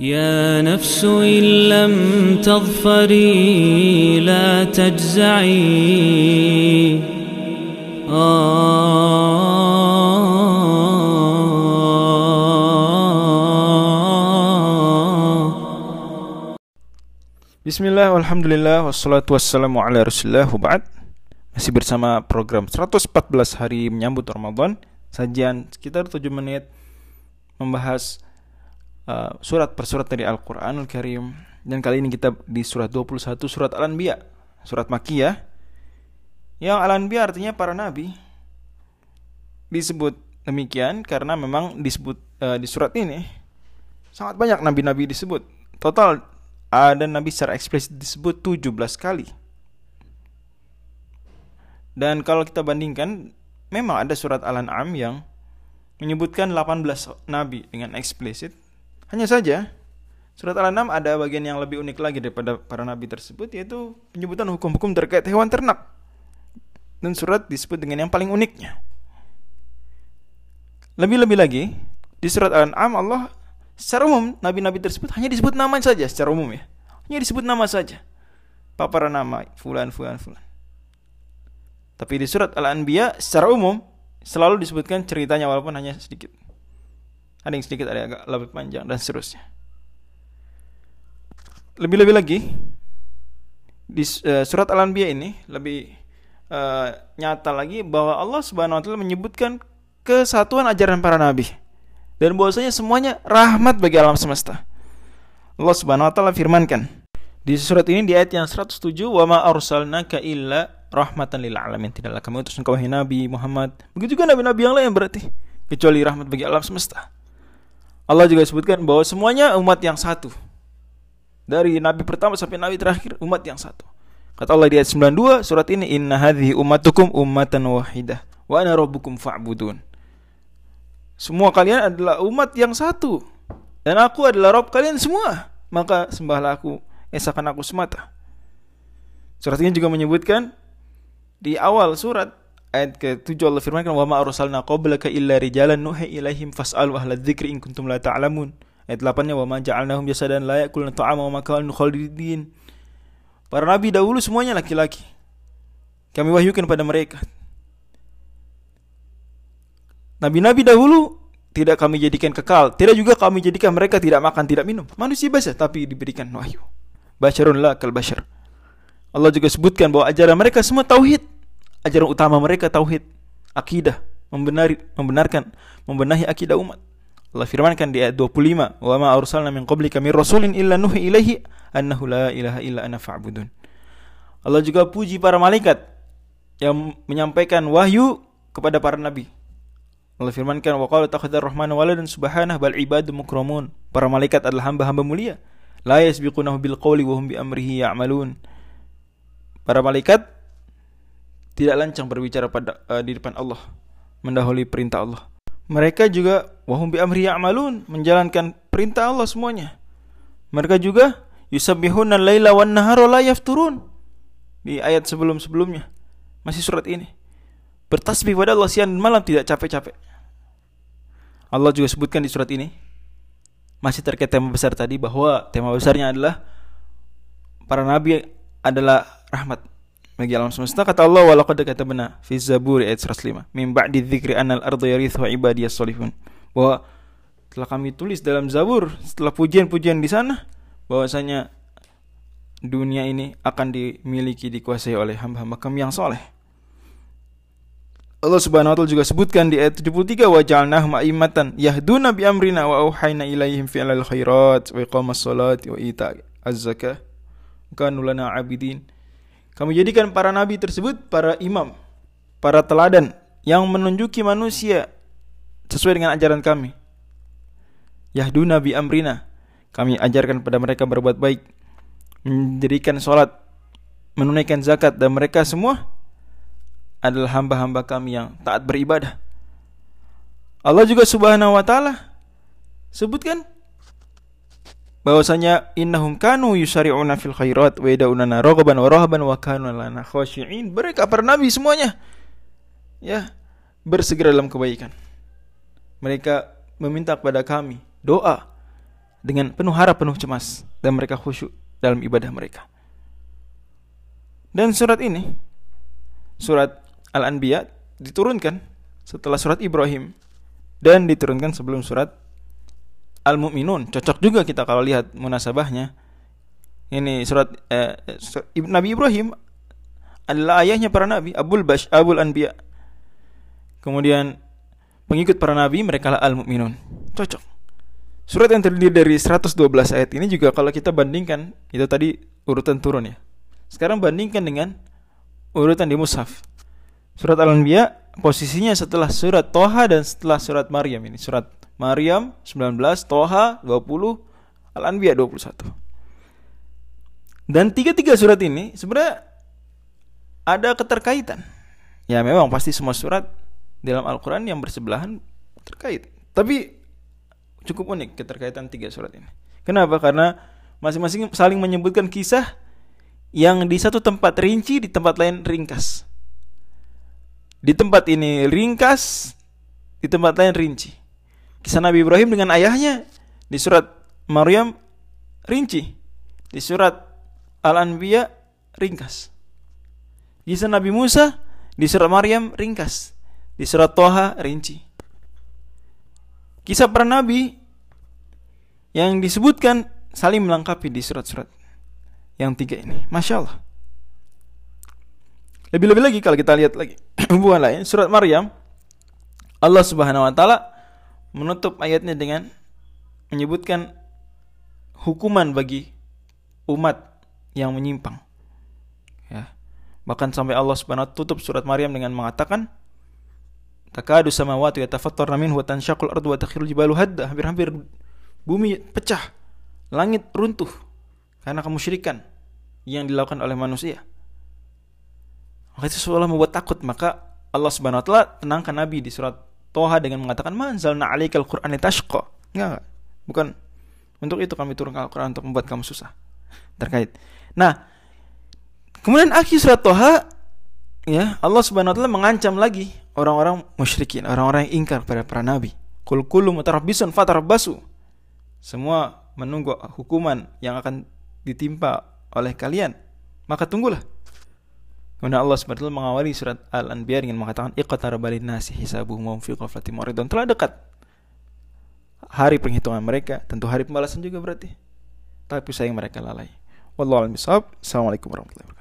يا نفس إن لم تظفري لا تجزعي Bismillah, Alhamdulillah, wassalatu wassalamu ala rasulillah, waba'ad Masih bersama program 114 hari menyambut Ramadan Sajian sekitar 7 menit Membahas uh, surat per surat dari Al-Quranul Karim Dan kali ini kita di surat 21, surat Al-Anbiya Surat Makiyah Yang Al-Anbiya artinya para nabi Disebut demikian karena memang disebut uh, di surat ini Sangat banyak nabi-nabi disebut Total ada Nabi secara eksplisit disebut 17 kali. Dan kalau kita bandingkan, memang ada surat Al-An'am yang menyebutkan 18 nabi dengan eksplisit. Hanya saja, surat Al-An'am ada bagian yang lebih unik lagi daripada para nabi tersebut, yaitu penyebutan hukum-hukum terkait hewan ternak. Dan surat disebut dengan yang paling uniknya. Lebih-lebih lagi, di surat Al-An'am Allah Secara umum, nabi-nabi tersebut hanya disebut nama saja secara umum ya. Hanya disebut nama saja. Paparan nama, fulan, fulan, fulan. Tapi di surat Al-Anbiya secara umum selalu disebutkan ceritanya walaupun hanya sedikit. Ada yang sedikit, ada yang agak lebih panjang dan seterusnya. Lebih-lebih lagi di uh, surat Al-Anbiya ini lebih uh, nyata lagi bahwa Allah Subhanahu wa taala menyebutkan kesatuan ajaran para nabi dan bahwasanya semuanya rahmat bagi alam semesta. Allah Subhanahu wa taala firmankan di surat ini di ayat yang 107 wa ma arsalnaka illa rahmatan lil alamin tidaklah kami utus engkau wahai Nabi Muhammad begitu juga nabi-nabi yang lain berarti kecuali rahmat bagi alam semesta. Allah juga sebutkan bahwa semuanya umat yang satu. Dari nabi pertama sampai nabi terakhir umat yang satu. Kata Allah di ayat 92 surat ini inna hadhihi ummatukum ummatan wahidah wa ana rabbukum fa'budun. Semua kalian adalah umat yang satu dan aku adalah Rob kalian semua. Maka sembahlah aku, esakan aku semata. Surat ini juga menyebutkan di awal surat ayat ke-7 Allah firmankan wa ma arsalna qablaka illa rijalan nuhi ilaihim fas'alu ahla dzikri in kuntum la ta'lamun. Ayat 8-nya wa ma ja'alnahum jasadan la ya'kuluna ta'ama wa ma kanu khalidin. Para nabi dahulu semuanya laki-laki. Kami wahyukan pada mereka Nabi-nabi dahulu tidak kami jadikan kekal, tidak juga kami jadikan mereka tidak makan, tidak minum. Manusia biasa tapi diberikan wahyu. Basyarun la kal basyar. Allah juga sebutkan bahwa ajaran mereka semua tauhid. Ajaran utama mereka tauhid, akidah, membenari, membenarkan, membenahi akidah umat. Allah firmankan di ayat 25, "Wa ma arsalna min qablika min rasulin illa nuhi ilaihi annahu la ilaha illa ana fa'budun." Allah juga puji para malaikat yang menyampaikan wahyu kepada para nabi. Allah firmankan wa qala takhadar rahmanu waladan subhanahu bal ibadu mukramun. Para malaikat adalah hamba-hamba mulia. La yasbiqunahu bil qawli wa hum bi amrihi ya'malun. Para malaikat tidak lancang berbicara pada uh, di depan Allah, mendahului perintah Allah. Mereka juga wahum bi amri ya'malun, menjalankan perintah Allah semuanya. Mereka juga yusabbihuna laila wan nahara la yafturun. Di ayat sebelum-sebelumnya. Masih surat ini. Bertasbih pada Allah siang dan malam tidak capek-capek. Allah juga sebutkan di surat ini masih terkait tema besar tadi bahwa tema besarnya adalah para nabi adalah rahmat bagi alam semesta kata Allah walaqad katabna fi zabur ayat 105 min ba'di dzikri anal ardu yarithu ibadiyas solihun bahwa telah kami tulis dalam Zabur setelah pujian-pujian di sana bahwasanya dunia ini akan dimiliki dikuasai oleh hamba-hamba kami yang soleh. Allah Subhanahu wa taala juga sebutkan di ayat 73 wa ja'alnahum a'immatan yahduna bi amrina wa auhayna ilaihim fi'lal khairat wa iqamas salati wa ita az-zakah. Kanu lana abidin. Kami jadikan para nabi tersebut para imam, para teladan yang menunjuki manusia sesuai dengan ajaran kami. Yahduna bi amrina. Kami ajarkan pada mereka berbuat baik, mendirikan salat, menunaikan zakat dan mereka semua adalah hamba-hamba kami yang taat beribadah. Allah juga Subhanahu wa taala sebutkan bahwasanya innahum kanu yusari'una fil khairat wa yad'una raghaban wa rahaban wa kanu lana khashi'in. Mereka para nabi semuanya ya bersegera dalam kebaikan. Mereka meminta kepada kami doa dengan penuh harap, penuh cemas dan mereka khusyuk dalam ibadah mereka. Dan surat ini, surat Al-Anbiya diturunkan setelah surat Ibrahim dan diturunkan sebelum surat Al-Mu'minun. Cocok juga kita kalau lihat munasabahnya. Ini surat, eh, Nabi Ibrahim adalah ayahnya para nabi, Abul Bash, Abul Anbiya. Kemudian pengikut para nabi mereka lah Al-Mu'minun. Cocok. Surat yang terdiri dari 112 ayat ini juga kalau kita bandingkan itu tadi urutan turun ya. Sekarang bandingkan dengan urutan di mushaf. Surat Al-Anbiya posisinya setelah surat Toha dan setelah surat Maryam ini. Surat Maryam 19, Toha 20, Al-Anbiya 21. Dan tiga-tiga surat ini sebenarnya ada keterkaitan. Ya memang pasti semua surat dalam Al-Quran yang bersebelahan terkait. Tapi cukup unik keterkaitan tiga surat ini. Kenapa? Karena masing-masing saling menyebutkan kisah yang di satu tempat rinci, di tempat lain ringkas. Di tempat ini ringkas, di tempat lain rinci. Kisah Nabi Ibrahim dengan ayahnya di surat Maryam rinci. Di surat Al-Anbiya ringkas. Kisah Nabi Musa di surat Maryam ringkas. Di surat Toha rinci. Kisah para nabi yang disebutkan saling melengkapi di surat-surat yang tiga ini. Masya Allah. Lebih-lebih lagi kalau kita lihat lagi hubungan lain surat Maryam Allah Subhanahu wa taala menutup ayatnya dengan menyebutkan hukuman bagi umat yang menyimpang. Ya. Bahkan sampai Allah Subhanahu tutup surat Maryam dengan mengatakan takadu samawati yatafattarna minhu wa tanshaqul ardu wa takhirul jibalu hadda hampir-hampir bumi pecah langit runtuh karena kemusyrikan yang dilakukan oleh manusia maka itu seolah membuat takut maka Allah Subhanahu wa taala tenangkan Nabi di surat Toha dengan mengatakan manzalna alaikal Qur'an tashqa enggak, enggak bukan untuk itu kami turunkan Al-Quran untuk membuat kamu susah terkait nah kemudian akhir surat Toha ya Allah Subhanahu wa taala mengancam lagi orang-orang musyrikin, orang-orang yang ingkar pada para nabi. Kul kullu mutarabbisun fatarabbasu. Semua menunggu hukuman yang akan ditimpa oleh kalian. Maka tunggulah. Kemudian Allah taala mengawali surat Al-Anbiya dengan mengatakan iqtaraba nasi hisabuhum fi ghaflatin muridun. Telah dekat hari penghitungan mereka, tentu hari pembalasan juga berarti. Tapi sayang mereka lalai. Wallahu. Assalamualaikum warahmatullahi wabarakatuh.